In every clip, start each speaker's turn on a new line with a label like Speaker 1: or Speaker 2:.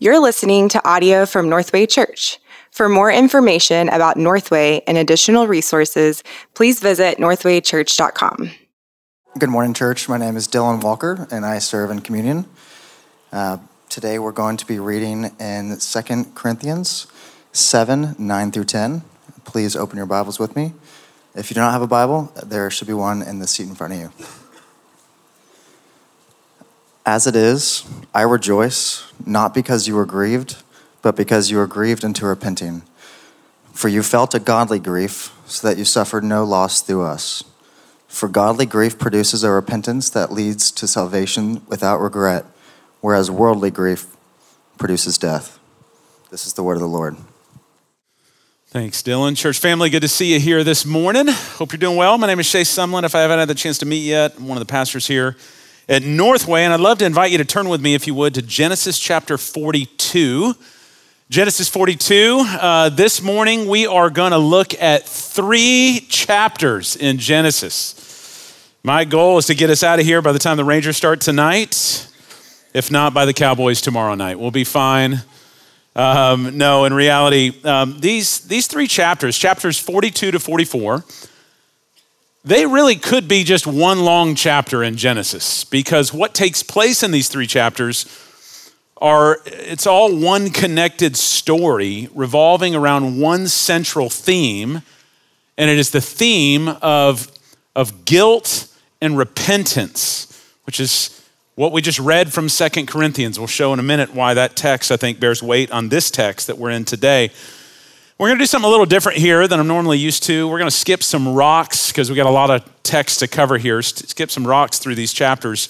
Speaker 1: You're listening to audio from Northway Church. For more information about Northway and additional resources, please visit northwaychurch.com.
Speaker 2: Good morning, church. My name is Dylan Walker, and I serve in communion. Uh, today, we're going to be reading in 2 Corinthians 7 9 through 10. Please open your Bibles with me. If you do not have a Bible, there should be one in the seat in front of you. As it is, I rejoice, not because you were grieved, but because you were grieved into repenting. For you felt a godly grief, so that you suffered no loss through us. For godly grief produces a repentance that leads to salvation without regret, whereas worldly grief produces death. This is the word of the Lord.
Speaker 3: Thanks, Dylan. Church family, good to see you here this morning. Hope you're doing well. My name is Shay Sumlin. If I haven't had the chance to meet yet, I'm one of the pastors here at Northway, and I'd love to invite you to turn with me, if you would, to Genesis chapter 42. Genesis 42. Uh, this morning, we are going to look at three chapters in Genesis. My goal is to get us out of here by the time the Rangers start tonight, if not by the Cowboys tomorrow night. We'll be fine. Um, no, in reality, um, these, these three chapters, chapters 42 to 44, they really could be just one long chapter in Genesis because what takes place in these three chapters are it's all one connected story revolving around one central theme and it is the theme of, of guilt and repentance which is what we just read from Second corinthians. We'll show in a minute why that text i think bears weight on this text that we're in today we're going to do something a little different here than I'm normally used to. We're going to skip some rocks because we got a lot of text to cover here. Skip some rocks through these chapters,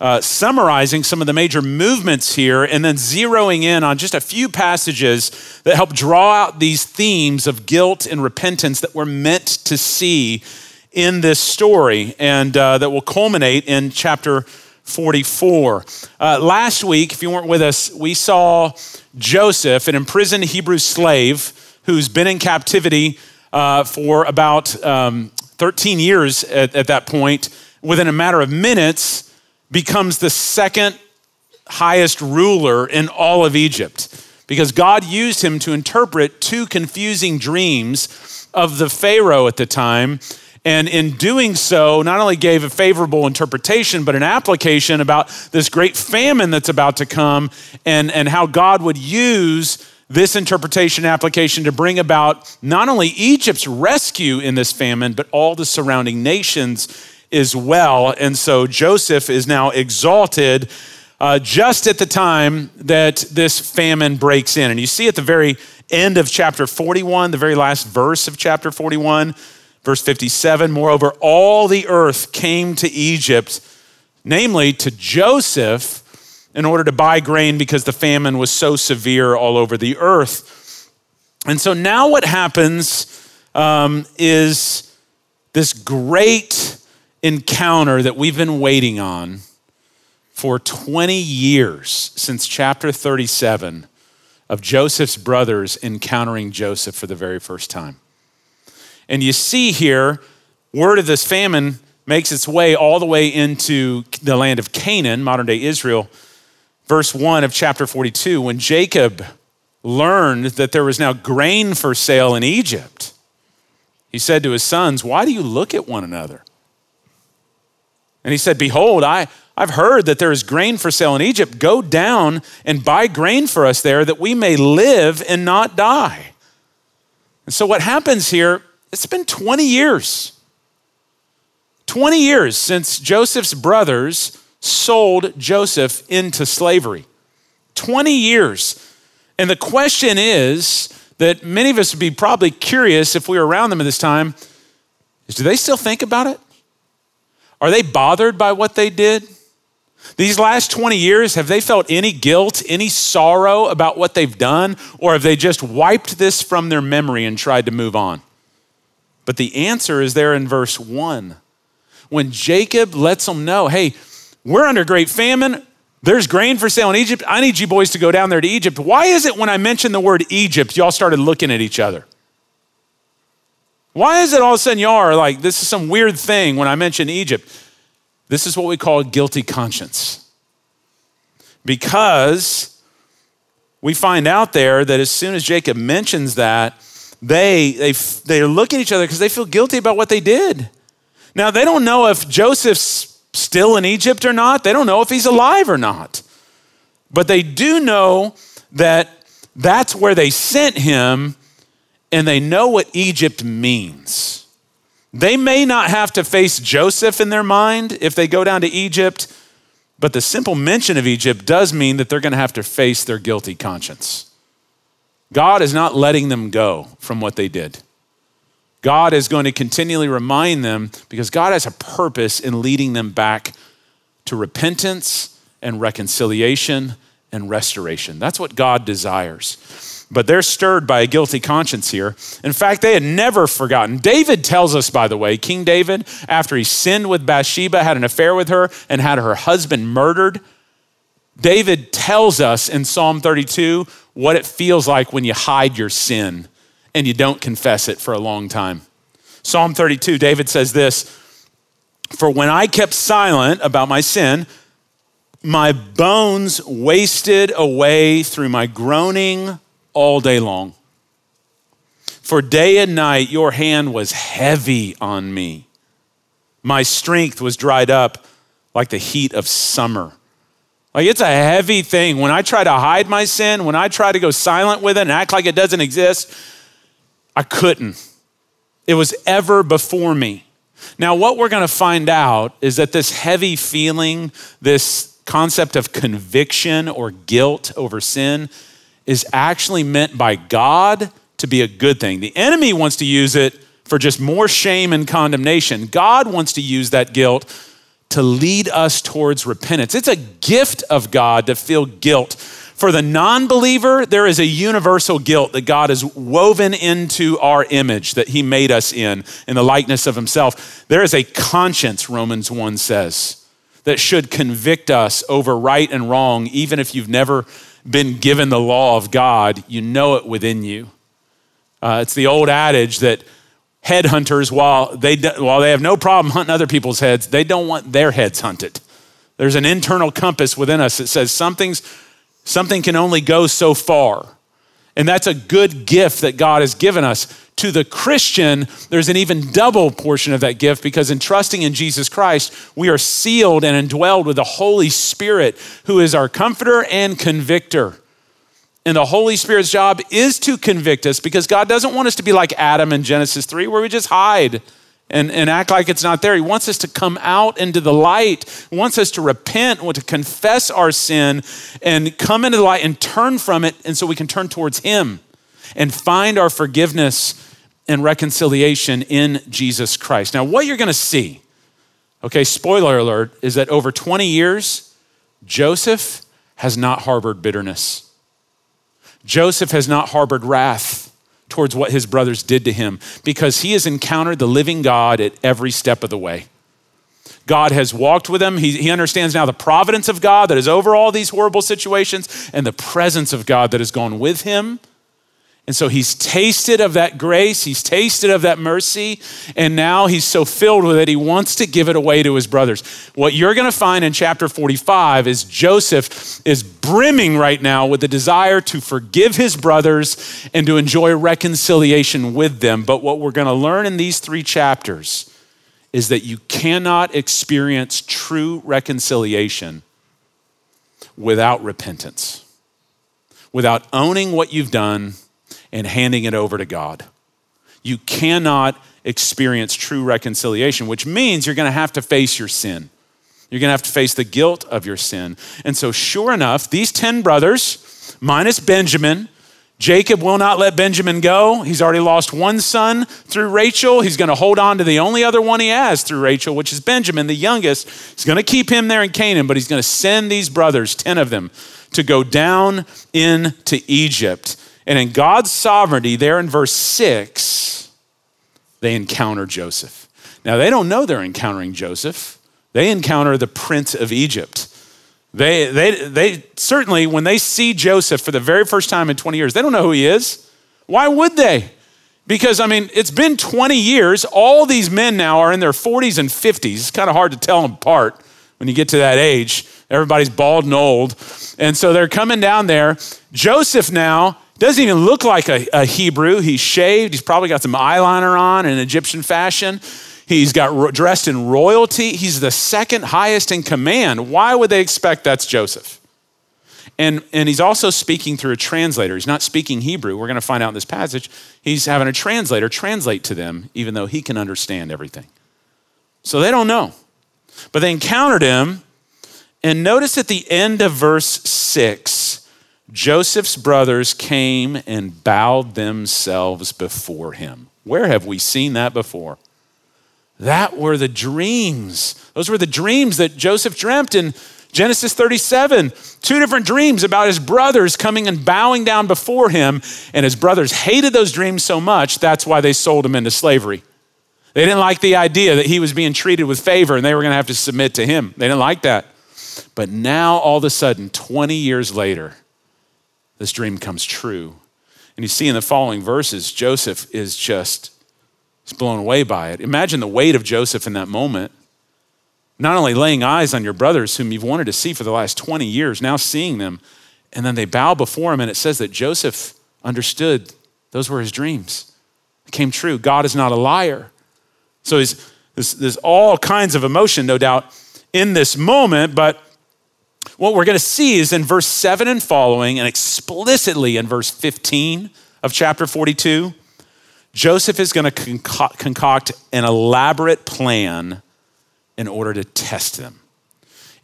Speaker 3: uh, summarizing some of the major movements here, and then zeroing in on just a few passages that help draw out these themes of guilt and repentance that we're meant to see in this story and uh, that will culminate in chapter 44. Uh, last week, if you weren't with us, we saw Joseph, an imprisoned Hebrew slave who's been in captivity uh, for about um, 13 years at, at that point, within a matter of minutes, becomes the second highest ruler in all of Egypt because God used him to interpret two confusing dreams of the Pharaoh at the time. And in doing so, not only gave a favorable interpretation, but an application about this great famine that's about to come and, and how God would use this interpretation application to bring about not only Egypt's rescue in this famine, but all the surrounding nations as well. And so Joseph is now exalted uh, just at the time that this famine breaks in. And you see at the very end of chapter 41, the very last verse of chapter 41, verse 57 Moreover, all the earth came to Egypt, namely to Joseph in order to buy grain because the famine was so severe all over the earth. And so now what happens um, is this great encounter that we've been waiting on for 20 years since chapter 37 of Joseph's brothers encountering Joseph for the very first time. And you see here, word of this famine makes its way all the way into the land of Canaan, modern day Israel verse 1 of chapter 42, when Jacob learned that there was now grain for sale in Egypt, he said to his sons, Why do you look at one another? And he said, Behold, I, I've heard that there is grain for sale in Egypt. Go down and buy grain for us there that we may live and not die. And so, what happens here, it's been 20 years. 20 years since Joseph's brothers sold Joseph into slavery. 20 years. And the question is that many of us would be probably curious if we were around them at this time is do they still think about it? Are they bothered by what they did? These last 20 years, have they felt any guilt, any sorrow about what they've done, or have they just wiped this from their memory and tried to move on? But the answer is there in verse 1. When Jacob lets them know, hey, we're under great famine. There's grain for sale in Egypt. I need you boys to go down there to Egypt. Why is it when I mentioned the word Egypt, y'all started looking at each other? Why is it all of a sudden y'all are like, this is some weird thing when I mention Egypt? This is what we call guilty conscience. Because we find out there that as soon as Jacob mentions that, they, they, they look at each other because they feel guilty about what they did. Now, they don't know if Joseph's still in Egypt or not. They don't know if he's alive or not. But they do know that that's where they sent him, and they know what Egypt means. They may not have to face Joseph in their mind if they go down to Egypt, but the simple mention of Egypt does mean that they're going to have to face their guilty conscience. God is not letting them go from what they did. God is going to continually remind them because God has a purpose in leading them back to repentance and reconciliation and restoration. That's what God desires. But they're stirred by a guilty conscience here. In fact, they had never forgotten. David tells us, by the way, King David, after he sinned with Bathsheba, had an affair with her, and had her husband murdered, David tells us in Psalm 32 what it feels like when you hide your sin and you don't confess it for a long time. Psalm 32, David says this For when I kept silent about my sin, my bones wasted away through my groaning all day long. For day and night your hand was heavy on me. My strength was dried up like the heat of summer. Like it's a heavy thing. When I try to hide my sin, when I try to go silent with it and act like it doesn't exist, I couldn't. It was ever before me. Now, what we're going to find out is that this heavy feeling, this concept of conviction or guilt over sin, is actually meant by God to be a good thing. The enemy wants to use it for just more shame and condemnation. God wants to use that guilt to lead us towards repentance. It's a gift of God to feel guilt. For the non believer, there is a universal guilt that God has woven into our image that He made us in, in the likeness of Himself. There is a conscience, Romans 1 says, that should convict us over right and wrong, even if you've never been given the law of God, you know it within you. Uh, it's the old adage that headhunters, while they, while they have no problem hunting other people's heads, they don't want their heads hunted. There's an internal compass within us that says something's, something can only go so far. And that's a good gift that God has given us. To the Christian, there's an even double portion of that gift because in trusting in Jesus Christ, we are sealed and indwelled with the Holy Spirit, who is our comforter and convictor. And the Holy Spirit's job is to convict us because God doesn't want us to be like Adam in Genesis 3, where we just hide and, and act like it's not there. He wants us to come out into the light, he wants us to repent, to confess our sin, and come into the light and turn from it, and so we can turn towards Him and find our forgiveness and reconciliation in Jesus Christ. Now, what you're going to see, okay, spoiler alert, is that over 20 years, Joseph has not harbored bitterness. Joseph has not harbored wrath towards what his brothers did to him because he has encountered the living God at every step of the way. God has walked with him. He, he, understands now the providence of God that is over all these horrible situations and the presence of God that has gone with him and so he's tasted of that grace, he's tasted of that mercy, and now he's so filled with it, he wants to give it away to his brothers. What you're going to find in chapter 45 is Joseph is brimming right now with the desire to forgive his brothers and to enjoy reconciliation with them. But what we're going to learn in these three chapters is that you cannot experience true reconciliation without repentance, without owning what you've done and handing it over to God. You cannot experience true reconciliation, which means you're going to have to face your sin. You're going to have to face the guilt of your sin. And so, sure enough, these 10 brothers, minus Benjamin, Jacob will not let Benjamin go. He's already lost one son through Rachel. He's going to hold on to the only other one he has through Rachel, which is Benjamin, the youngest. He's going to keep him there in Canaan, but he's going to send these brothers, 10 of them, to go down into Egypt. And in God's sovereignty, there in verse 6, they encounter Joseph. Now, they don't know they're encountering Joseph, they encounter the prince of Egypt. They, they, they certainly, when they see Joseph for the very first time in 20 years, they don't know who he is. Why would they? Because, I mean, it's been 20 years. All these men now are in their 40s and 50s. It's kind of hard to tell them apart when you get to that age. Everybody's bald and old. And so they're coming down there. Joseph now doesn't even look like a, a Hebrew. He's shaved. He's probably got some eyeliner on in Egyptian fashion. He's got ro- dressed in royalty. He's the second highest in command. Why would they expect that's Joseph? And, and he's also speaking through a translator. He's not speaking Hebrew. We're going to find out in this passage. He's having a translator translate to them, even though he can understand everything. So they don't know. But they encountered him. And notice at the end of verse 6, Joseph's brothers came and bowed themselves before him. Where have we seen that before? That were the dreams. Those were the dreams that Joseph dreamt in Genesis 37. Two different dreams about his brothers coming and bowing down before him. And his brothers hated those dreams so much, that's why they sold him into slavery. They didn't like the idea that he was being treated with favor and they were going to have to submit to him. They didn't like that. But now, all of a sudden, 20 years later, this dream comes true. And you see in the following verses, Joseph is just blown away by it. Imagine the weight of Joseph in that moment. Not only laying eyes on your brothers whom you've wanted to see for the last 20 years, now seeing them, and then they bow before him, and it says that Joseph understood those were his dreams. It came true. God is not a liar. So there's, there's all kinds of emotion, no doubt, in this moment, but what we're going to see is in verse 7 and following, and explicitly in verse 15 of chapter 42 Joseph is going to concoct, an elaborate plan in order to test them.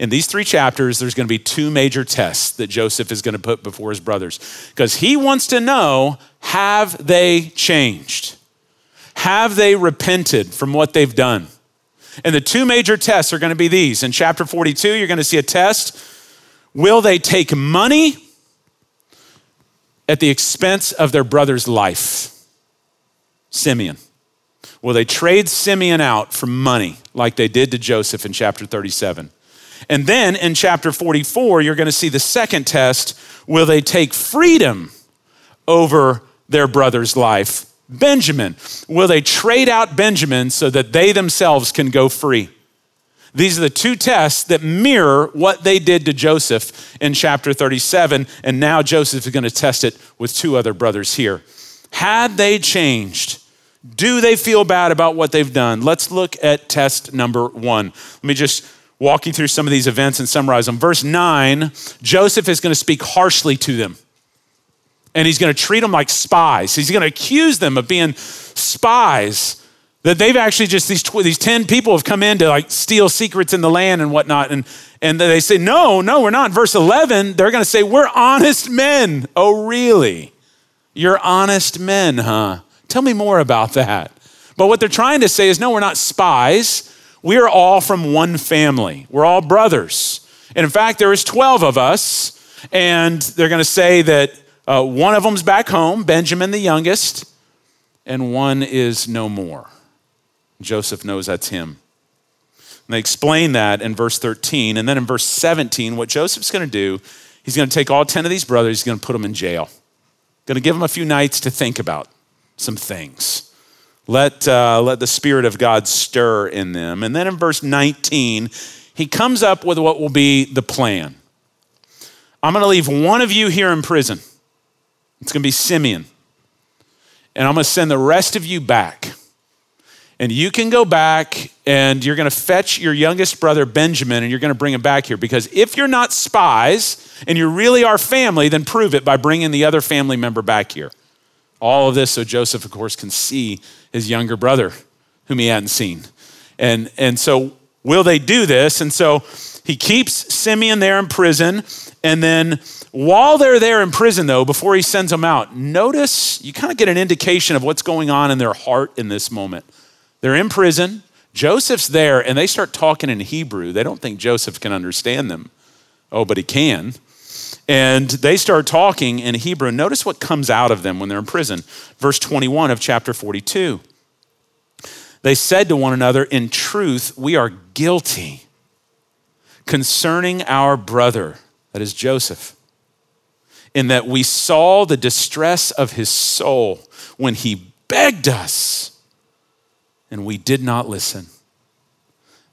Speaker 3: In these three chapters, there's going to be two major tests that Joseph is going to put before his brothers because he wants to know have they changed? Have they repented from what they've done? And the two major tests are going to be these. In chapter 42, you're going to see a test. Will they take money at the expense of their brother's life? Simeon. Will they trade Simeon out for money like they did to Joseph in chapter 37? And then in chapter 44, you're going to see the second test. Will they take freedom over their brother's life? Benjamin. Will they trade out Benjamin so that they themselves can go free? These are the two tests that mirror what they did to Joseph in chapter 37. And now Joseph is going to test it with two other brothers here. Had they changed, do they feel bad about what they've done? Let's look at test number one. Let me just walk you through some of these events and summarize them. Verse 9 Joseph is going to speak harshly to them, and he's going to treat them like spies. He's going to accuse them of being spies. That they've actually just, these, these 10 people have come in to like steal secrets in the land and whatnot. And, and they say, no, no, we're not. Verse 11, they're going to say, we're honest men. Oh, really? You're honest men, huh? Tell me more about that. But what they're trying to say is no, we're not spies. We are all from one family. We're all brothers. And in fact, there is 12 of us, and they're going to say that uh, one of them's back home, Benjamin the youngest, and one is no more. Joseph knows that's him. And they explain that in verse 13. And then in verse 17, what Joseph's going to do, he's going to take all 10 of these brothers, he's going to put them in jail. Going to give them a few nights to think about some things. Let, uh, let the Spirit of God stir in them. And then in verse 19, he comes up with what will be the plan. I'm going to leave one of you here in prison. It's going to be Simeon. And I'm going to send the rest of you back. And you can go back and you're going to fetch your youngest brother, Benjamin, and you're going to bring him back here. Because if you're not spies and you really are family, then prove it by bringing the other family member back here. All of this so Joseph, of course, can see his younger brother, whom he hadn't seen. And, and so, will they do this? And so, he keeps Simeon there in prison. And then, while they're there in prison, though, before he sends them out, notice you kind of get an indication of what's going on in their heart in this moment. They're in prison. Joseph's there, and they start talking in Hebrew. They don't think Joseph can understand them. Oh, but he can. And they start talking in Hebrew. Notice what comes out of them when they're in prison. Verse 21 of chapter 42. They said to one another, In truth, we are guilty concerning our brother, that is Joseph, in that we saw the distress of his soul when he begged us, and we did not listen.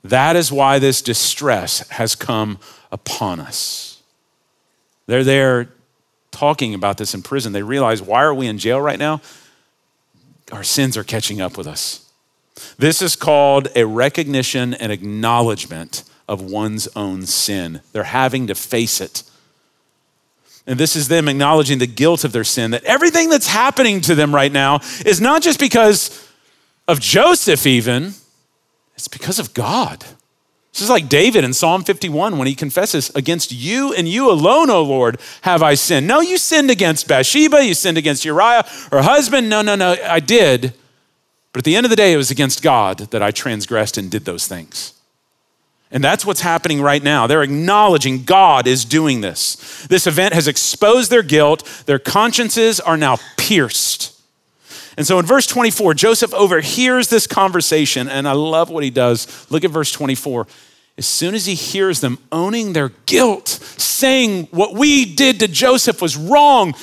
Speaker 3: That is why this distress has come upon us. They're there talking about this in prison. They realize, why are we in jail right now? Our sins are catching up with us. This is called a recognition and acknowledgement of one's own sin. They're having to face it. And this is them acknowledging the guilt of their sin, that everything that's happening to them right now is not just because of Joseph, even, it's because of God. This is like David in Psalm 51 when he confesses, Against you and you alone, O Lord, have I sinned. No, you sinned against Bathsheba, you sinned against Uriah, her husband. No, no, no, I did. But at the end of the day, it was against God that I transgressed and did those things. And that's what's happening right now. They're acknowledging God is doing this. This event has exposed their guilt. Their consciences are now pierced. And so in verse 24, Joseph overhears this conversation, and I love what he does. Look at verse 24. As soon as he hears them owning their guilt, saying what we did to Joseph was wrong,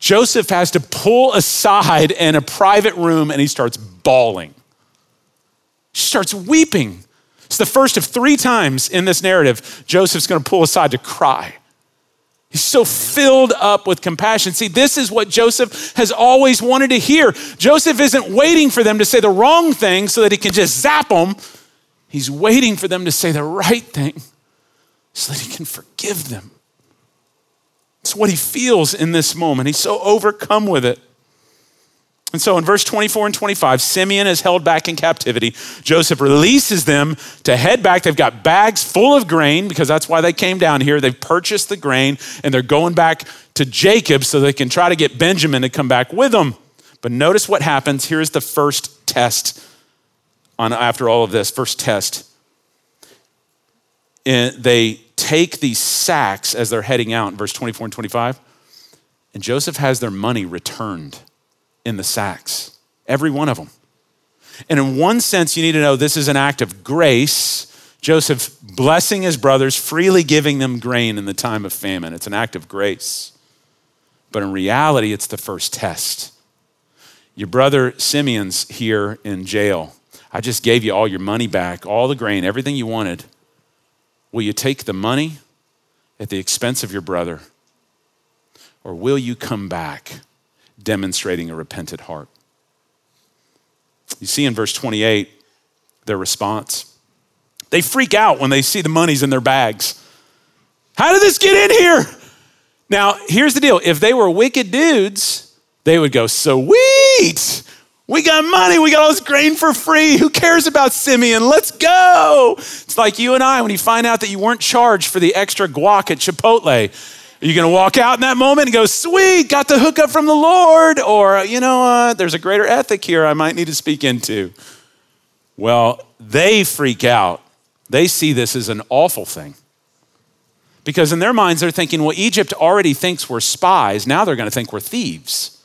Speaker 3: Joseph has to pull aside in a private room and he starts bawling. He starts weeping it's the first of three times in this narrative Joseph's going to pull aside to cry. He's so filled up with compassion. See, this is what Joseph has always wanted to hear. Joseph isn't waiting for them to say the wrong thing so that he can just zap them. He's waiting for them to say the right thing so that he can forgive them. It's what he feels in this moment. He's so overcome with it. And so in verse 24 and 25, Simeon is held back in captivity. Joseph releases them to head back. They've got bags full of grain because that's why they came down here. They've purchased the grain and they're going back to Jacob so they can try to get Benjamin to come back with them. But notice what happens. Here's the first test on after all of this. First test. And they take these sacks as they're heading out in verse 24 and 25. And Joseph has their money returned in the sacks, every one of them. And in one sense, you need to know this is an act of grace. Joseph blessing his brothers, freely giving them grain in the time of famine. It's an act of grace. But in reality, it's the first test. Your brother Simeon's here in jail. I just gave you all your money back, all the grain, everything you wanted. Will you take the money at the expense of your brother? Or will you come back demonstrating a repentant heart. You see in verse 28 their response. They freak out when they see the monies in their bags. How did this get in here? Now, here's the deal if they were wicked dudes, they would go, Sweet, we got money, we got all this grain for free. Who cares about Simeon? Let's go. It's like you and I when you find out that you weren't charged for the extra guac at Chipotle. Are you going to walk out in that moment and go, sweet, got the hookup from the Lord? Or, you know, uh, there's a greater ethic here I might need to speak into. Well, they freak out. They see this as an awful thing. Because in their minds, they're thinking, well, Egypt already thinks we're spies. Now they're going to think we're thieves.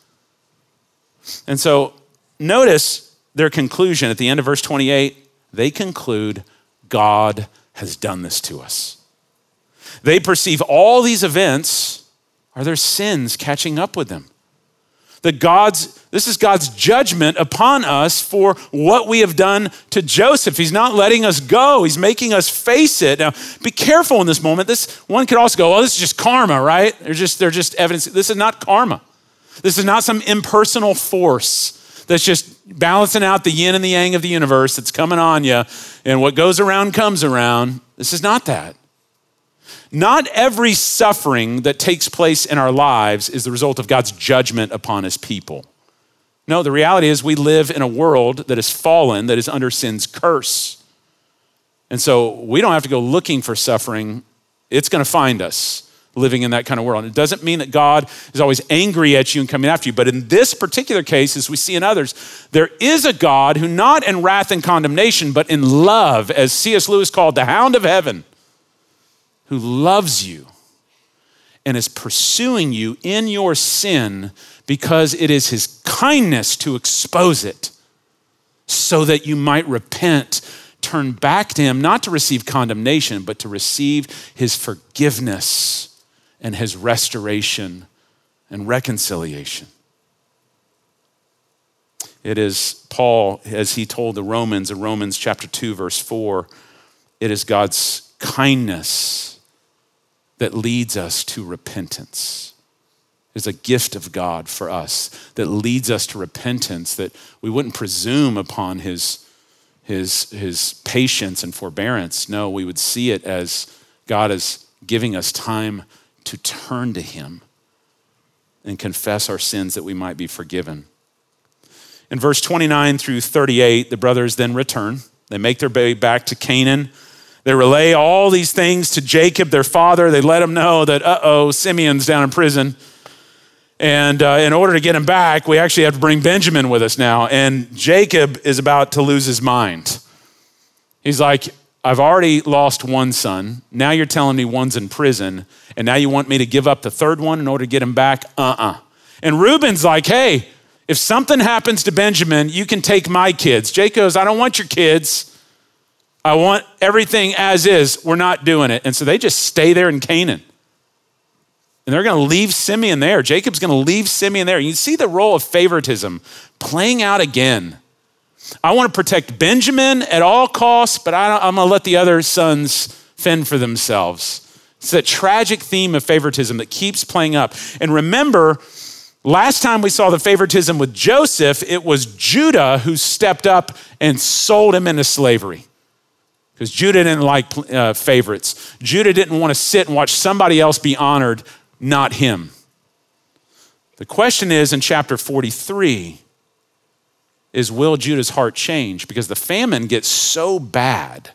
Speaker 3: And so notice their conclusion at the end of verse 28. They conclude, God has done this to us. They perceive all these events are their sins catching up with them. That God's, this is God's judgment upon us for what we have done to Joseph. He's not letting us go, He's making us face it. Now, be careful in this moment. This one could also go, oh, this is just karma, right? They're just, they're just evidence. This is not karma. This is not some impersonal force that's just balancing out the yin and the yang of the universe that's coming on you, and what goes around comes around. This is not that. Not every suffering that takes place in our lives is the result of God's judgment upon his people. No, the reality is we live in a world that is fallen, that is under sin's curse. And so we don't have to go looking for suffering, it's going to find us living in that kind of world. And It doesn't mean that God is always angry at you and coming after you, but in this particular case, as we see in others, there is a God who, not in wrath and condemnation, but in love, as C.S. Lewis called the hound of heaven, who loves you and is pursuing you in your sin because it is his kindness to expose it so that you might repent, turn back to him, not to receive condemnation, but to receive his forgiveness and his restoration and reconciliation. It is Paul, as he told the Romans in Romans chapter 2, verse 4, it is God's kindness that leads us to repentance. Is a gift of God for us that leads us to repentance, that we wouldn't presume upon his, his, his patience and forbearance. No, we would see it as God is giving us time to turn to him and confess our sins that we might be forgiven. In verse 29 through 38, the brothers then return. They make their way back to Canaan. They relay all these things to Jacob, their father. They let him know that, uh oh, Simeon's down in prison. And uh, in order to get him back, we actually have to bring Benjamin with us now. And Jacob is about to lose his mind. He's like, I've already lost one son. Now you're telling me one's in prison. And now you want me to give up the third one in order to get him back? Uh uh-uh. uh And Reuben's like, hey, if something happens to Benjamin, you can take my kids. Goes, I don't want your kids. I want everything as is. We're not doing it. And so they just stay there in Canaan. And they're going to leave Simeon there. Jacob's going to leave Simeon there. You see the role of favoritism playing out again. I want to protect Benjamin at all costs, but I am going to let the other sons fend for themselves. It's that tragic theme of favoritism that keeps playing up. And remember, Last time we saw the favoritism with Joseph, it was Judah who stepped up and sold him into slavery. Because Judah didn't like uh, favorites. Judah didn't want to sit and watch somebody else be honored, not him. The question is in chapter 43 is will Judah's heart change? Because the famine gets so bad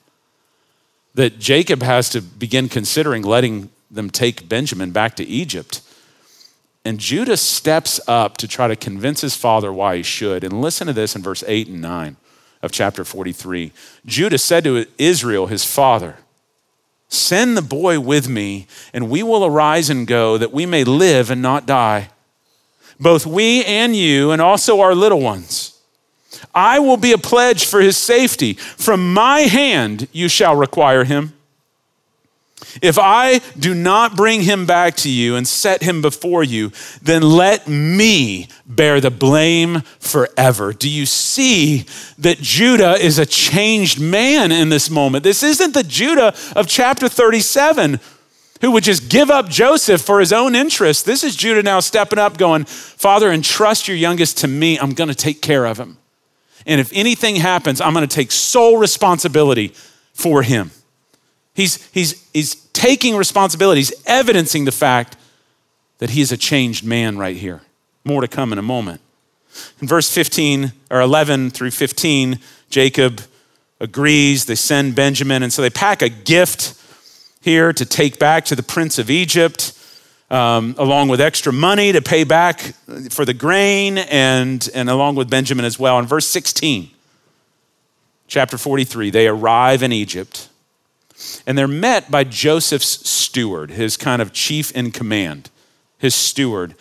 Speaker 3: that Jacob has to begin considering letting them take Benjamin back to Egypt. And Judah steps up to try to convince his father why he should. And listen to this in verse 8 and 9 of chapter 43. Judah said to Israel, his father, Send the boy with me, and we will arise and go, that we may live and not die, both we and you, and also our little ones. I will be a pledge for his safety. From my hand you shall require him. If I do not bring him back to you and set him before you, then let me bear the blame forever. Do you see that Judah is a changed man in this moment? This isn't the Judah of chapter 37 who would just give up Joseph for his own interest. This is Judah now stepping up, going, Father, entrust your youngest to me. I'm going to take care of him. And if anything happens, I'm going to take sole responsibility for him. He's, he's, he's taking responsibility, he's evidencing the fact that he is a changed man right here. More to come in a moment. In verse 15 or 11 through 15, Jacob agrees. They send Benjamin, and so they pack a gift here to take back to the prince of Egypt, um, along with extra money to pay back for the grain, and, and along with Benjamin as well. In verse 16, chapter 43, they arrive in Egypt and they're met by Joseph's steward, his kind of chief in command, his steward.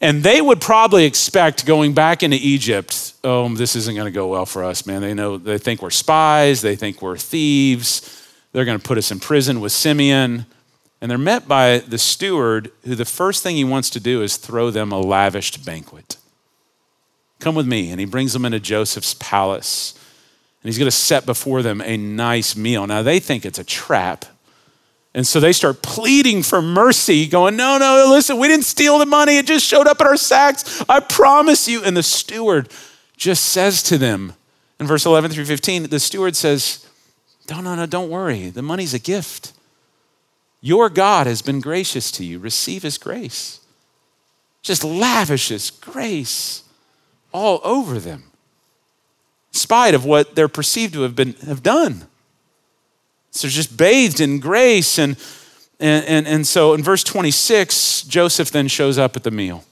Speaker 3: And they would probably expect going back into Egypt, oh, this isn't going to go well for us, man. They know, they think we're spies, they think we're thieves, they're going to put us in prison with Simeon. And they're met by the steward, who the first thing he wants to do is throw them a lavished banquet. Come with me. And he brings them into Joseph's palace. And he's going to set before them a nice meal. Now they think it's a trap. And so they start pleading for mercy, going, No, no, listen, we didn't steal the money. It just showed up in our sacks. I promise you. And the steward just says to them in verse 11 through 15, the steward says, No, no, no, don't worry. The money's a gift. Your God has been gracious to you. Receive his grace. Just lavishes grace all over them spite of what they're perceived to have been have done. So just bathed in grace. And, and, and, and so in verse 26, Joseph then shows up at the meal.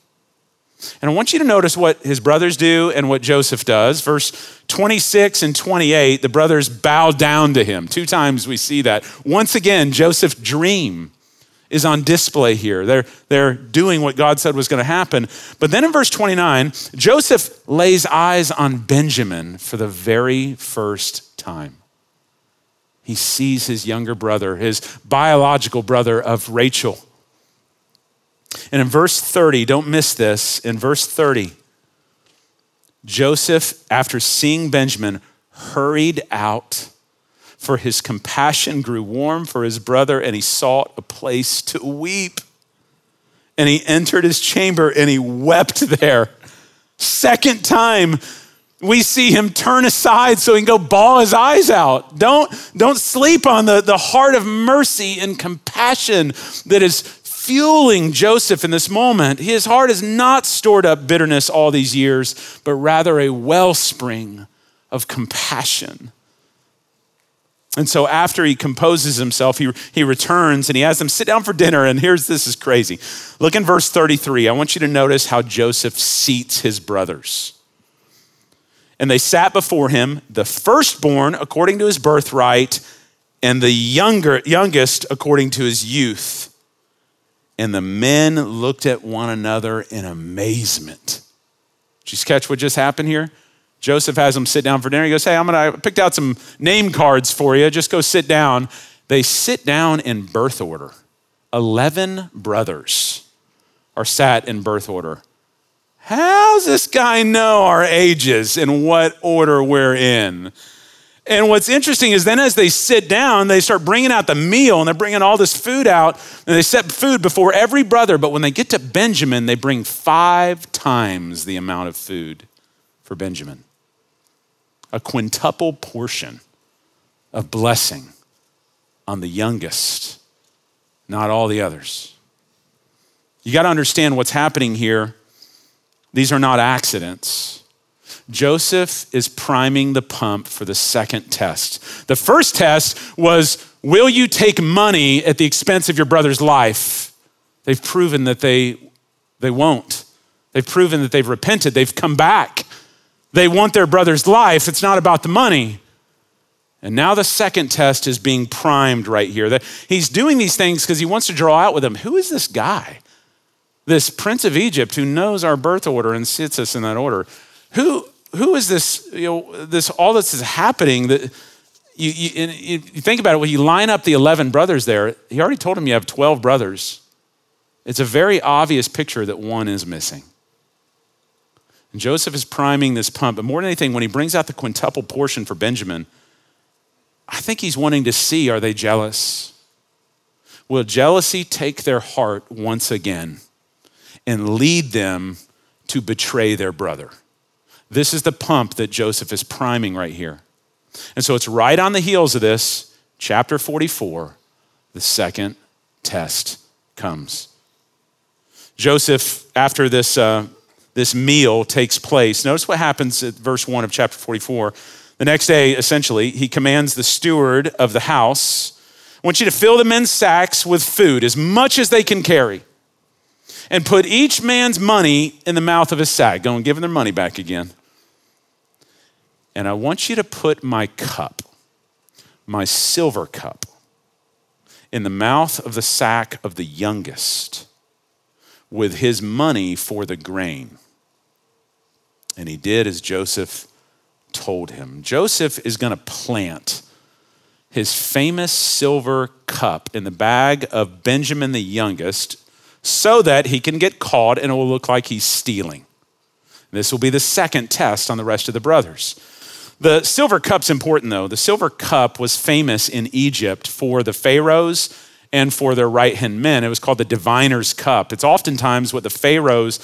Speaker 3: And I want you to notice what his brothers do and what Joseph does. Verse 26 and 28, the brothers bow down to him. Two times we see that. Once again, Joseph's dream is on display here. They're, they're doing what God said was going to happen. But then in verse 29, Joseph lays eyes on Benjamin for the very first time. He sees his younger brother, his biological brother of Rachel. And in verse 30, don't miss this, in verse 30, Joseph, after seeing Benjamin, hurried out for his compassion grew warm for his brother, and he sought a place to weep. And he entered his chamber and he wept there. Second time, we see him turn aside so he can go bawl his eyes out. Don't, don't sleep on the, the heart of mercy and compassion that is fueling Joseph in this moment. His heart has not stored up bitterness all these years, but rather a wellspring of compassion. And so after he composes himself, he, he returns and he has them sit down for dinner. And here's this is crazy. Look in verse 33. I want you to notice how Joseph seats his brothers. And they sat before him, the firstborn according to his birthright, and the younger, youngest according to his youth. And the men looked at one another in amazement. Did you catch what just happened here? Joseph has them sit down for dinner. He goes, Hey, I'm gonna I picked out some name cards for you. Just go sit down. They sit down in birth order. 11 brothers are sat in birth order. How's this guy know our ages and what order we're in? And what's interesting is then as they sit down, they start bringing out the meal and they're bringing all this food out and they set food before every brother. But when they get to Benjamin, they bring five times the amount of food for Benjamin a quintuple portion of blessing on the youngest, not all the others. You got to understand what's happening here. These are not accidents. Joseph is priming the pump for the second test. The first test was Will you take money at the expense of your brother's life? They've proven that they, they won't. They've proven that they've repented, they've come back. They want their brother's life. It's not about the money. And now the second test is being primed right here. He's doing these things because he wants to draw out with them who is this guy? This prince of Egypt who knows our birth order and sits us in that order. Who, who is this, you know, this, all this is happening that you, you, you think about it, when you line up the 11 brothers there, he already told him you have 12 brothers. It's a very obvious picture that one is missing. And Joseph is priming this pump. But more than anything, when he brings out the quintuple portion for Benjamin, I think he's wanting to see are they jealous? Will jealousy take their heart once again and lead them to betray their brother? This is the pump that Joseph is priming right here. And so it's right on the heels of this, chapter 44, the second test comes. Joseph, after this uh, this meal takes place. Notice what happens at verse 1 of chapter 44. The next day, essentially, he commands the steward of the house I want you to fill the men's sacks with food, as much as they can carry, and put each man's money in the mouth of his sack. Go and give them their money back again. And I want you to put my cup, my silver cup, in the mouth of the sack of the youngest with his money for the grain. And he did as Joseph told him. Joseph is going to plant his famous silver cup in the bag of Benjamin the youngest so that he can get caught and it will look like he's stealing. This will be the second test on the rest of the brothers. The silver cup's important though. The silver cup was famous in Egypt for the pharaohs and for their right hand men. It was called the diviner's cup. It's oftentimes what the pharaohs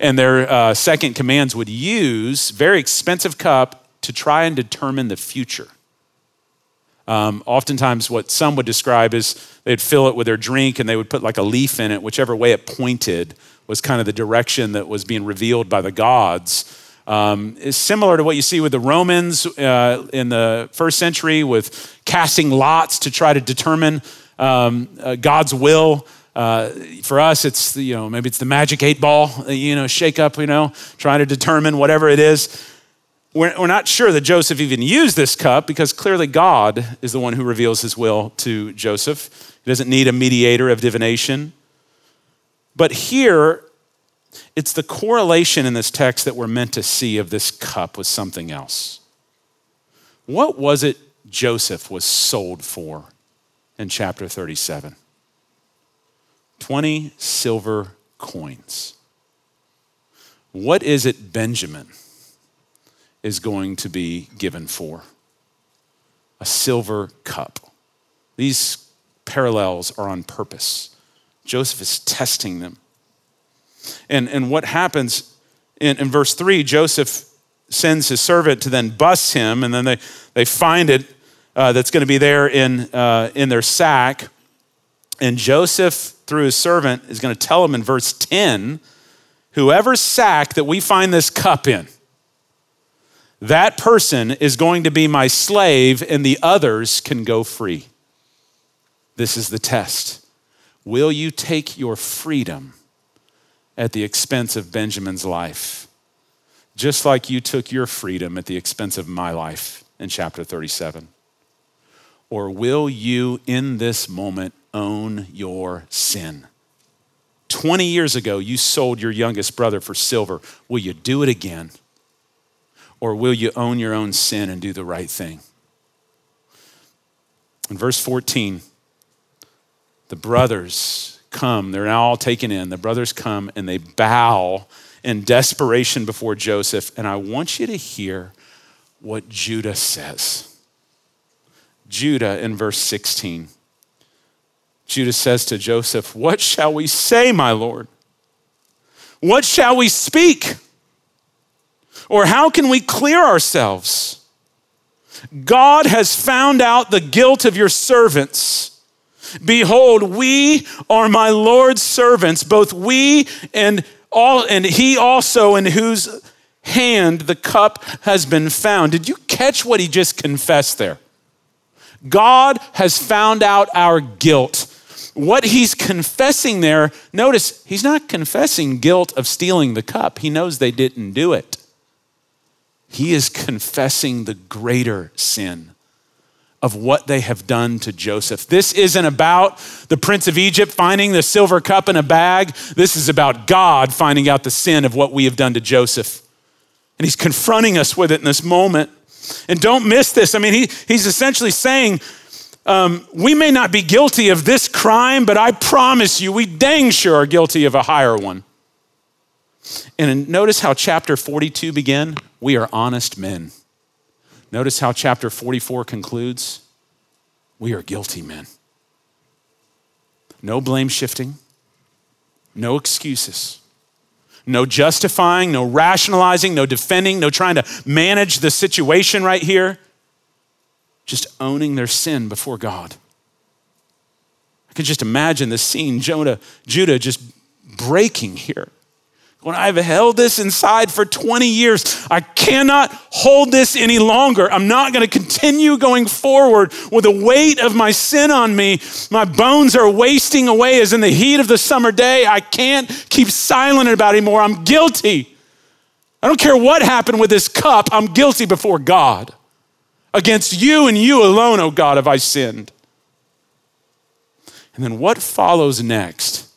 Speaker 3: and their uh, second commands would use, very expensive cup, to try and determine the future. Um, oftentimes, what some would describe is they'd fill it with their drink and they would put like a leaf in it, whichever way it pointed was kind of the direction that was being revealed by the gods. Um, is similar to what you see with the Romans uh, in the first century with casting lots to try to determine um, uh, God's will. Uh, for us, it's you know maybe it's the magic eight ball, you know, shake up, you know, trying to determine whatever it is. We're, we're not sure that Joseph even used this cup because clearly God is the one who reveals His will to Joseph. He doesn't need a mediator of divination. But here, it's the correlation in this text that we're meant to see of this cup with something else. What was it Joseph was sold for? in chapter 37 20 silver coins. What is it Benjamin is going to be given for? a silver cup. These parallels are on purpose. Joseph is testing them. And, and what happens in, in verse 3, Joseph sends his servant to then bust him, and then they, they find it uh, that's going to be there in, uh, in their sack. And Joseph, through his servant, is going to tell him in verse 10 whoever sack that we find this cup in, that person is going to be my slave, and the others can go free. This is the test. Will you take your freedom at the expense of Benjamin's life? Just like you took your freedom at the expense of my life in chapter 37. Or will you, in this moment, own your sin? 20 years ago, you sold your youngest brother for silver. Will you do it again? Or will you own your own sin and do the right thing? In verse 14, the brothers come. They're now all taken in. The brothers come and they bow in desperation before Joseph. And I want you to hear what Judah says. Judah in verse 16. Judah says to Joseph, What shall we say, my Lord? What shall we speak? Or how can we clear ourselves? God has found out the guilt of your servants. Behold, we are my Lord's servants, both we and all and he also in whose hand the cup has been found. Did you catch what he just confessed there? God has found out our guilt. What he's confessing there, notice he's not confessing guilt of stealing the cup. He knows they didn't do it. He is confessing the greater sin of what they have done to Joseph. This isn't about the prince of Egypt finding the silver cup in a bag. This is about God finding out the sin of what we have done to Joseph. And he's confronting us with it in this moment. And don't miss this. I mean, he, he's essentially saying, um, we may not be guilty of this crime, but I promise you, we dang sure are guilty of a higher one. And notice how chapter 42 began. We are honest men. Notice how chapter 44 concludes. We are guilty men. No blame shifting, no excuses. No justifying, no rationalizing, no defending, no trying to manage the situation right here. Just owning their sin before God. I can just imagine the scene, Jonah, Judah just breaking here. When I've held this inside for 20 years, I cannot hold this any longer. I'm not going to continue going forward with the weight of my sin on me. My bones are wasting away as in the heat of the summer day. I can't keep silent about it anymore. I'm guilty. I don't care what happened with this cup, I'm guilty before God. Against you and you alone, oh God, have I sinned. And then what follows next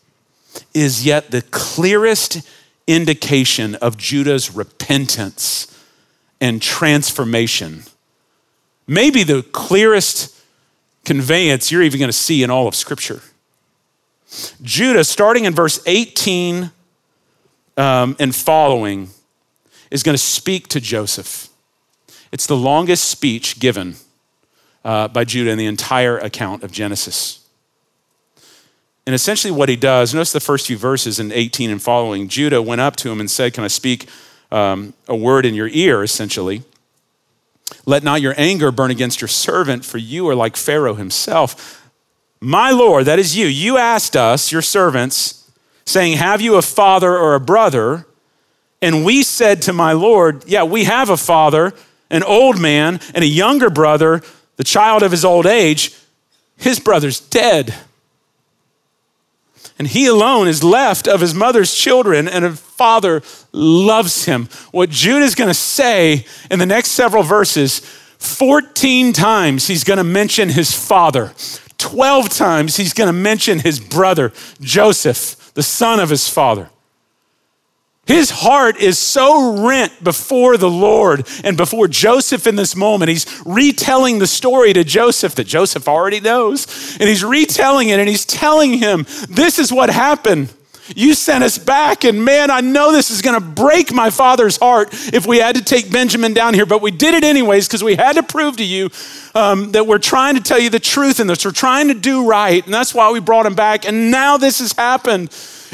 Speaker 3: is yet the clearest indication of Judah's repentance and transformation. Maybe the clearest conveyance you're even going to see in all of Scripture. Judah, starting in verse 18 um, and following, is going to speak to Joseph. It's the longest speech given uh, by Judah in the entire account of Genesis. And essentially, what he does, notice the first few verses in 18 and following. Judah went up to him and said, Can I speak um, a word in your ear, essentially? Let not your anger burn against your servant, for you are like Pharaoh himself. My Lord, that is you, you asked us, your servants, saying, Have you a father or a brother? And we said to my Lord, Yeah, we have a father, an old man, and a younger brother, the child of his old age. His brother's dead and he alone is left of his mother's children, and a father loves him. What Jude is going to say in the next several verses 14 times he's going to mention his father, 12 times he's going to mention his brother, Joseph, the son of his father. His heart is so rent before the Lord and before Joseph in this moment. He's retelling the story to Joseph that Joseph already knows. And he's retelling it and he's telling him, This is what happened You sent us back, and man, I know this is going to break my father's heart if we had to take Benjamin down here, but we did it anyways because we had to prove to you um, that we're trying to tell you the truth in this. We're trying to do right, and that's why we brought him back. And now this has happened.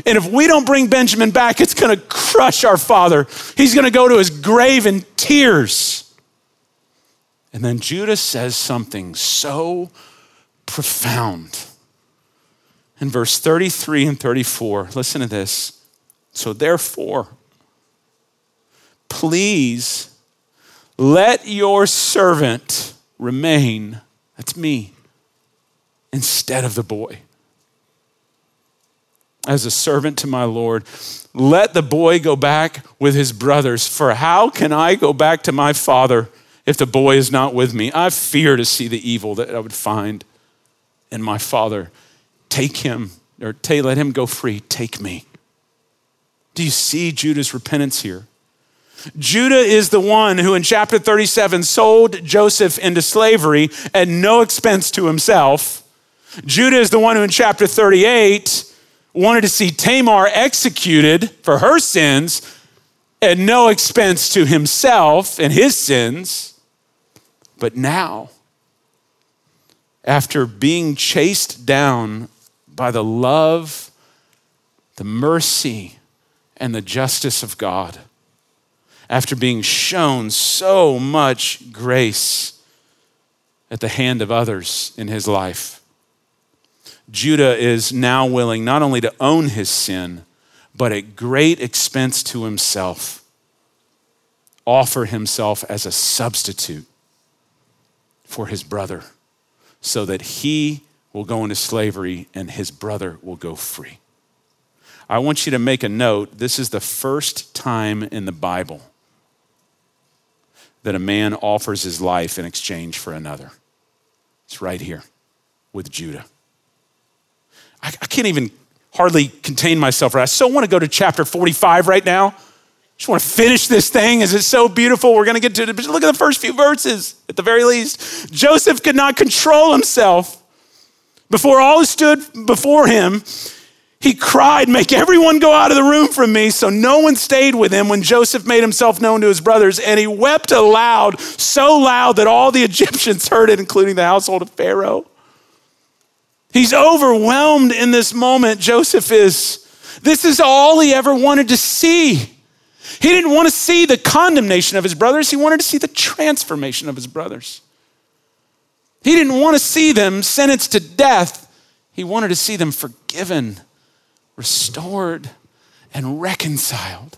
Speaker 3: And if we don't bring Benjamin back, it's going to crush our father. He's going to go to his grave in tears. And then Judah says something so profound in verse 33 and 34. Listen to this. So, therefore, please let your servant remain, that's me, instead of the boy. As a servant to my Lord, let the boy go back with his brothers. For how can I go back to my father if the boy is not with me? I fear to see the evil that I would find in my father. Take him, or take, let him go free. Take me. Do you see Judah's repentance here? Judah is the one who in chapter 37 sold Joseph into slavery at no expense to himself. Judah is the one who in chapter 38 wanted to see Tamar executed for her sins at no expense to himself and his sins. But now, after being chased down by the love, the mercy, and the justice of God. After being shown so much grace at the hand of others in his life, Judah is now willing not only to own his sin, but at great expense to himself, offer himself as a substitute for his brother so that he will go into slavery and his brother will go free. I want you to make a note this is the first time in the Bible that a man offers his life in exchange for another. It's right here with Judah. I, I can't even hardly contain myself. Right? I so want to go to chapter 45 right now. Just want to finish this thing Is it so beautiful. We're going to get to it. Look at the first few verses at the very least. Joseph could not control himself before all stood before him, he cried, Make everyone go out of the room from me. So no one stayed with him when Joseph made himself known to his brothers. And he wept aloud, so loud that all the Egyptians heard it, including the household of Pharaoh. He's overwhelmed in this moment, Joseph is. This is all he ever wanted to see. He didn't want to see the condemnation of his brothers, he wanted to see the transformation of his brothers. He didn't want to see them sentenced to death. He wanted to see them forgiven, restored, and reconciled.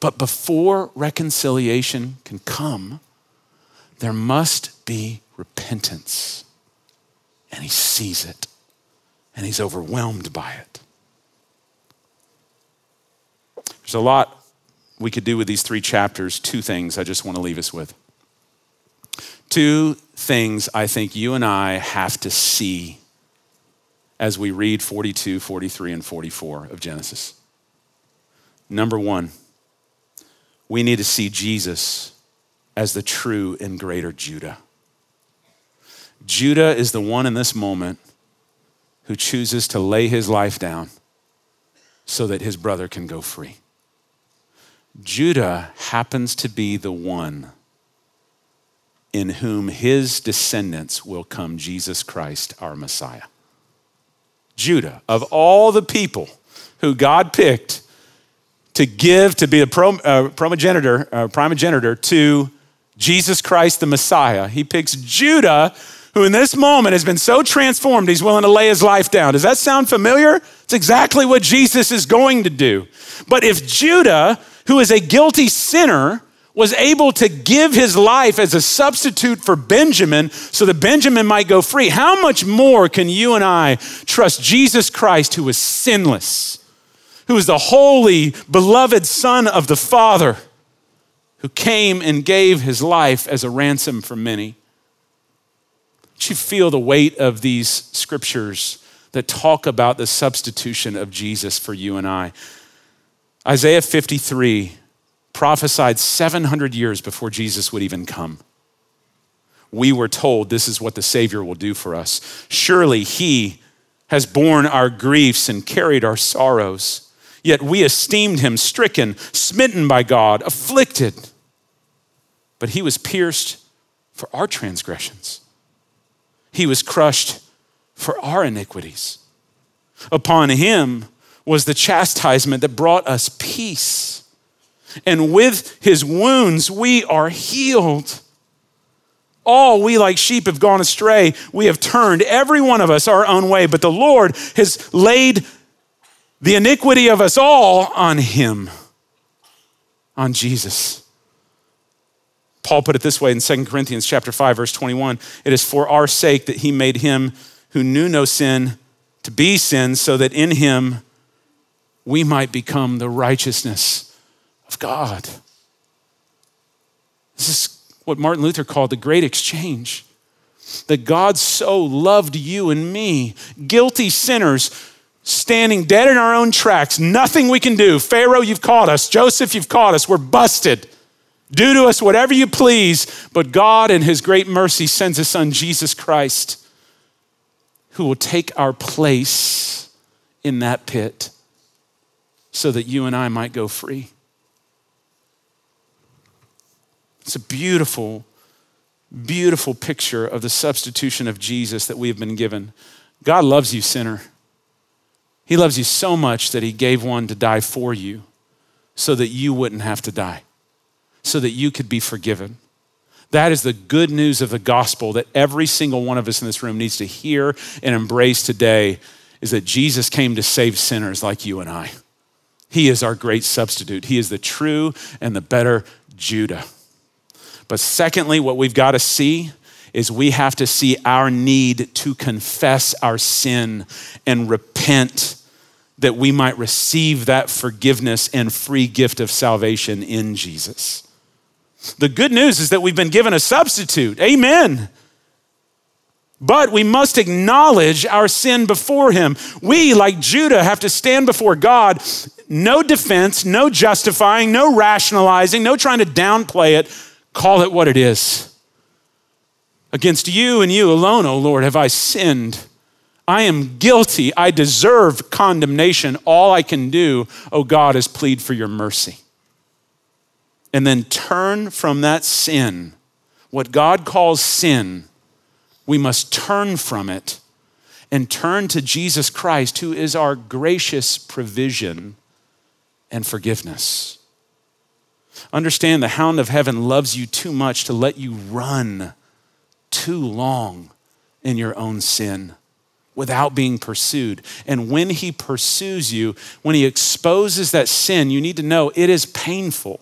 Speaker 3: But before reconciliation can come, there must be repentance. And he sees it, and he's overwhelmed by it. There's a lot we could do with these three chapters. Two things I just want to leave us with. Two things I think you and I have to see as we read 42, 43, and 44 of Genesis. Number one, we need to see Jesus as the true and greater Judah. Judah is the one in this moment who chooses to lay his life down so that his brother can go free. Judah happens to be the one in whom his descendants will come Jesus Christ, our Messiah. Judah, of all the people who God picked to give, to be a prom, uh, primogenitor, uh, primogenitor to Jesus Christ, the Messiah, he picks Judah, who in this moment has been so transformed, he's willing to lay his life down. Does that sound familiar? It's exactly what Jesus is going to do. But if Judah, who is a guilty sinner, was able to give his life as a substitute for Benjamin so that Benjamin might go free, how much more can you and I trust Jesus Christ, who is sinless, who is the holy, beloved Son of the Father, who came and gave his life as a ransom for many? You feel the weight of these scriptures that talk about the substitution of Jesus for you and I? Isaiah 53 prophesied 700 years before Jesus would even come. We were told this is what the Savior will do for us. Surely He has borne our griefs and carried our sorrows. Yet we esteemed him stricken, smitten by God, afflicted. But he was pierced for our transgressions, he was crushed for our iniquities. Upon him was the chastisement that brought us peace. And with his wounds, we are healed. All we like sheep have gone astray. We have turned every one of us our own way, but the Lord has laid the iniquity of us all on him, on Jesus. Paul put it this way in 2 Corinthians chapter 5 verse 21, it is for our sake that he made him who knew no sin to be sin so that in him we might become the righteousness of God. This is what Martin Luther called the great exchange. That God so loved you and me, guilty sinners, standing dead in our own tracks, nothing we can do. Pharaoh, you've caught us. Joseph, you've caught us. We're busted. Do to us whatever you please. But God, in His great mercy, sends His Son, Jesus Christ, who will take our place in that pit so that you and I might go free. It's a beautiful, beautiful picture of the substitution of Jesus that we have been given. God loves you, sinner. He loves you so much that He gave one to die for you so that you wouldn't have to die, so that you could be forgiven. That is the good news of the gospel that every single one of us in this room needs to hear and embrace today is that Jesus came to save sinners like you and I. He is our great substitute. He is the true and the better Judah. But secondly, what we've got to see is we have to see our need to confess our sin and repent that we might receive that forgiveness and free gift of salvation in Jesus. The good news is that we've been given a substitute. Amen. But we must acknowledge our sin before Him. We, like Judah, have to stand before God. No defense, no justifying, no rationalizing, no trying to downplay it Call it what it is. Against you and you alone, O Lord, have I sinned. I am guilty. I deserve condemnation. All I can do, O God, is plead for your mercy. And then turn from that sin. What God calls sin, we must turn from it and turn to Jesus Christ, who is our gracious provision and forgiveness. Understand the hound of heaven loves you too much to let you run too long in your own sin without being pursued. And when he pursues you, when he exposes that sin, you need to know it is painful.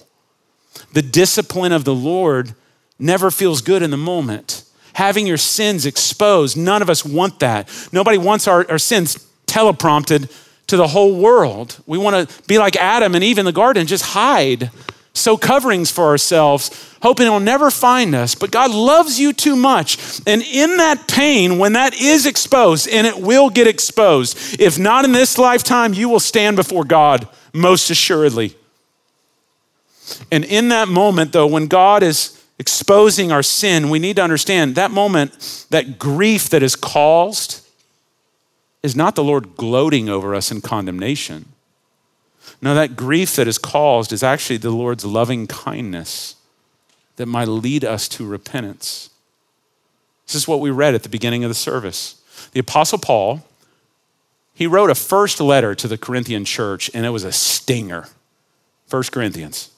Speaker 3: The discipline of the Lord never feels good in the moment. Having your sins exposed, none of us want that. Nobody wants our, our sins teleprompted to the whole world. We want to be like Adam and Eve in the garden, just hide sew coverings for ourselves, hoping it'll never find us. But God loves you too much. And in that pain, when that is exposed, and it will get exposed, if not in this lifetime, you will stand before God most assuredly. And in that moment, though, when God is exposing our sin, we need to understand that moment, that grief that is caused, is not the Lord gloating over us in condemnation. No, that grief that is caused is actually the Lord's loving kindness that might lead us to repentance. This is what we read at the beginning of the service. The Apostle Paul, he wrote a first letter to the Corinthian church, and it was a stinger. First Corinthians.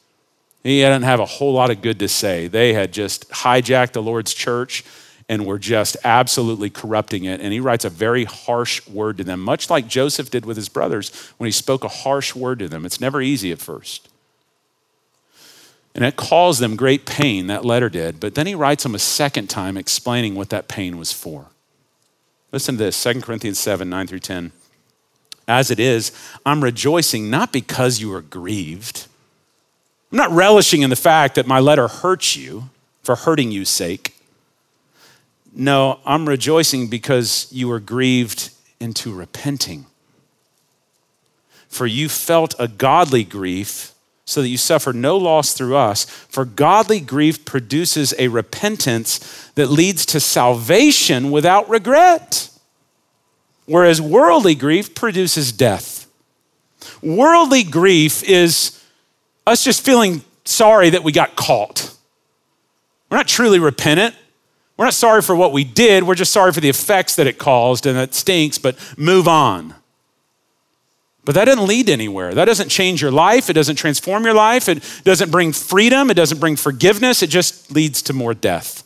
Speaker 3: He didn't have a whole lot of good to say. They had just hijacked the Lord's church and were just absolutely corrupting it. And he writes a very harsh word to them, much like Joseph did with his brothers when he spoke a harsh word to them. It's never easy at first. And it caused them great pain, that letter did. But then he writes them a second time explaining what that pain was for. Listen to this 2 Corinthians 7 9 through 10. As it is, I'm rejoicing not because you are grieved. I'm not relishing in the fact that my letter hurts you for hurting you's sake. No, I'm rejoicing because you were grieved into repenting. For you felt a godly grief, so that you suffered no loss through us. For godly grief produces a repentance that leads to salvation without regret. whereas worldly grief produces death. Worldly grief is us just feeling sorry that we got caught. We're not truly repentant. We're not sorry for what we did. We're just sorry for the effects that it caused and that stinks, but move on. But that doesn't lead anywhere. That doesn't change your life. It doesn't transform your life. It doesn't bring freedom. It doesn't bring forgiveness. It just leads to more death.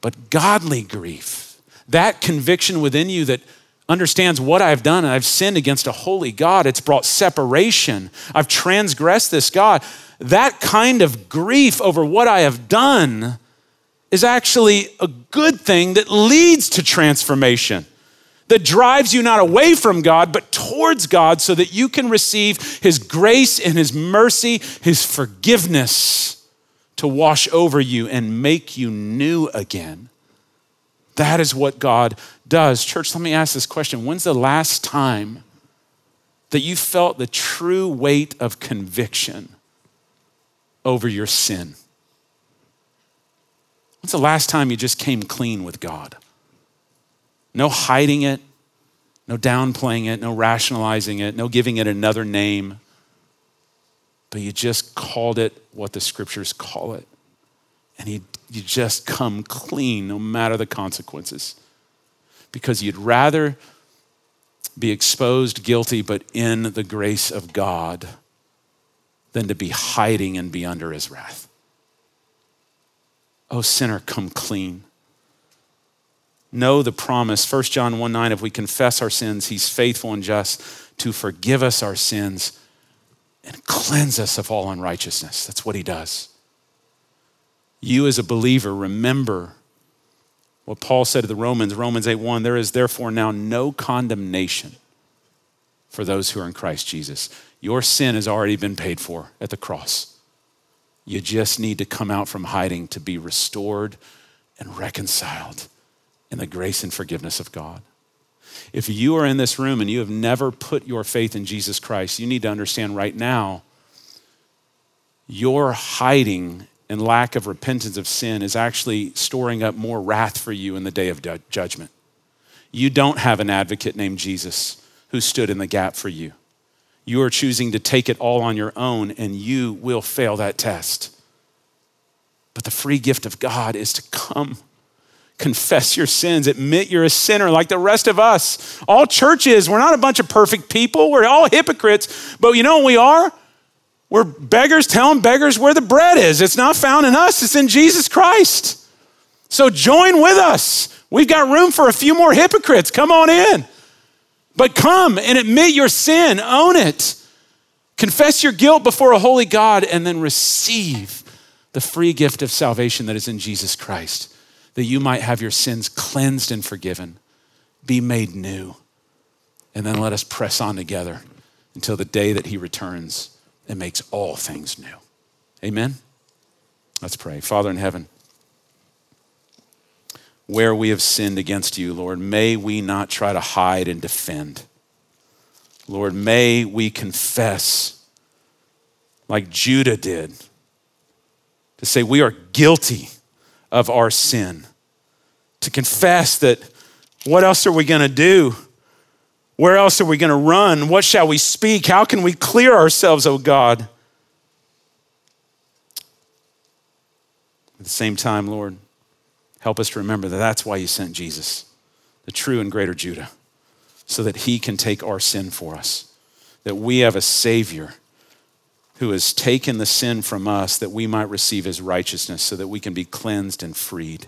Speaker 3: But godly grief, that conviction within you that understands what I've done and I've sinned against a holy God, it's brought separation. I've transgressed this God. That kind of grief over what I have done is actually a good thing that leads to transformation that drives you not away from God, but towards God so that you can receive His grace and His mercy, His forgiveness to wash over you and make you new again. That is what God does. Church, let me ask this question When's the last time that you felt the true weight of conviction over your sin? When's the last time you just came clean with God? No hiding it, no downplaying it, no rationalizing it, no giving it another name. But you just called it what the scriptures call it. And you, you just come clean no matter the consequences. Because you'd rather be exposed guilty but in the grace of God than to be hiding and be under his wrath. Oh, sinner, come clean know the promise 1 john 1 9 if we confess our sins he's faithful and just to forgive us our sins and cleanse us of all unrighteousness that's what he does you as a believer remember what paul said to the romans romans 8 1 there is therefore now no condemnation for those who are in christ jesus your sin has already been paid for at the cross you just need to come out from hiding to be restored and reconciled in the grace and forgiveness of God. If you are in this room and you have never put your faith in Jesus Christ, you need to understand right now your hiding and lack of repentance of sin is actually storing up more wrath for you in the day of judgment. You don't have an advocate named Jesus who stood in the gap for you. You are choosing to take it all on your own, and you will fail that test. But the free gift of God is to come confess your sins, admit you're a sinner like the rest of us. All churches, we're not a bunch of perfect people, we're all hypocrites, but you know what we are? We're beggars telling beggars where the bread is. It's not found in us, it's in Jesus Christ. So join with us. We've got room for a few more hypocrites. Come on in. But come and admit your sin, own it. Confess your guilt before a holy God, and then receive the free gift of salvation that is in Jesus Christ that you might have your sins cleansed and forgiven, be made new. And then let us press on together until the day that he returns and makes all things new. Amen? Let's pray. Father in heaven, where we have sinned against you, Lord, may we not try to hide and defend. Lord, may we confess like Judah did to say we are guilty of our sin. To confess that what else are we going to do? Where else are we going to run? What shall we speak? How can we clear ourselves, oh God? At the same time, Lord, help us to remember that that's why you sent Jesus, the true and greater Judah, so that he can take our sin for us, that we have a Savior who has taken the sin from us that we might receive his righteousness so that we can be cleansed and freed.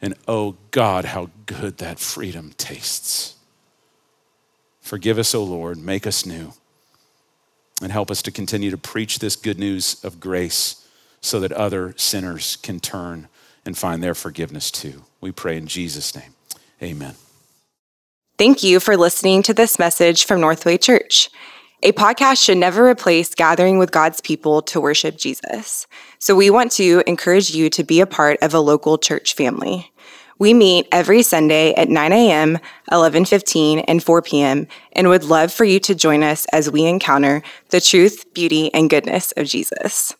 Speaker 3: And oh God, how good that freedom tastes. Forgive us, O Lord, make us new, and help us to continue to preach this good news of grace so that other sinners can turn and find their forgiveness too. We pray in Jesus' name. Amen.
Speaker 1: Thank you for listening to this message from Northway Church. A podcast should never replace gathering with God's people to worship Jesus. So we want to encourage you to be a part of a local church family. We meet every Sunday at 9 a.m., 11:15, and 4 p.m. and would love for you to join us as we encounter the truth, beauty, and goodness of Jesus.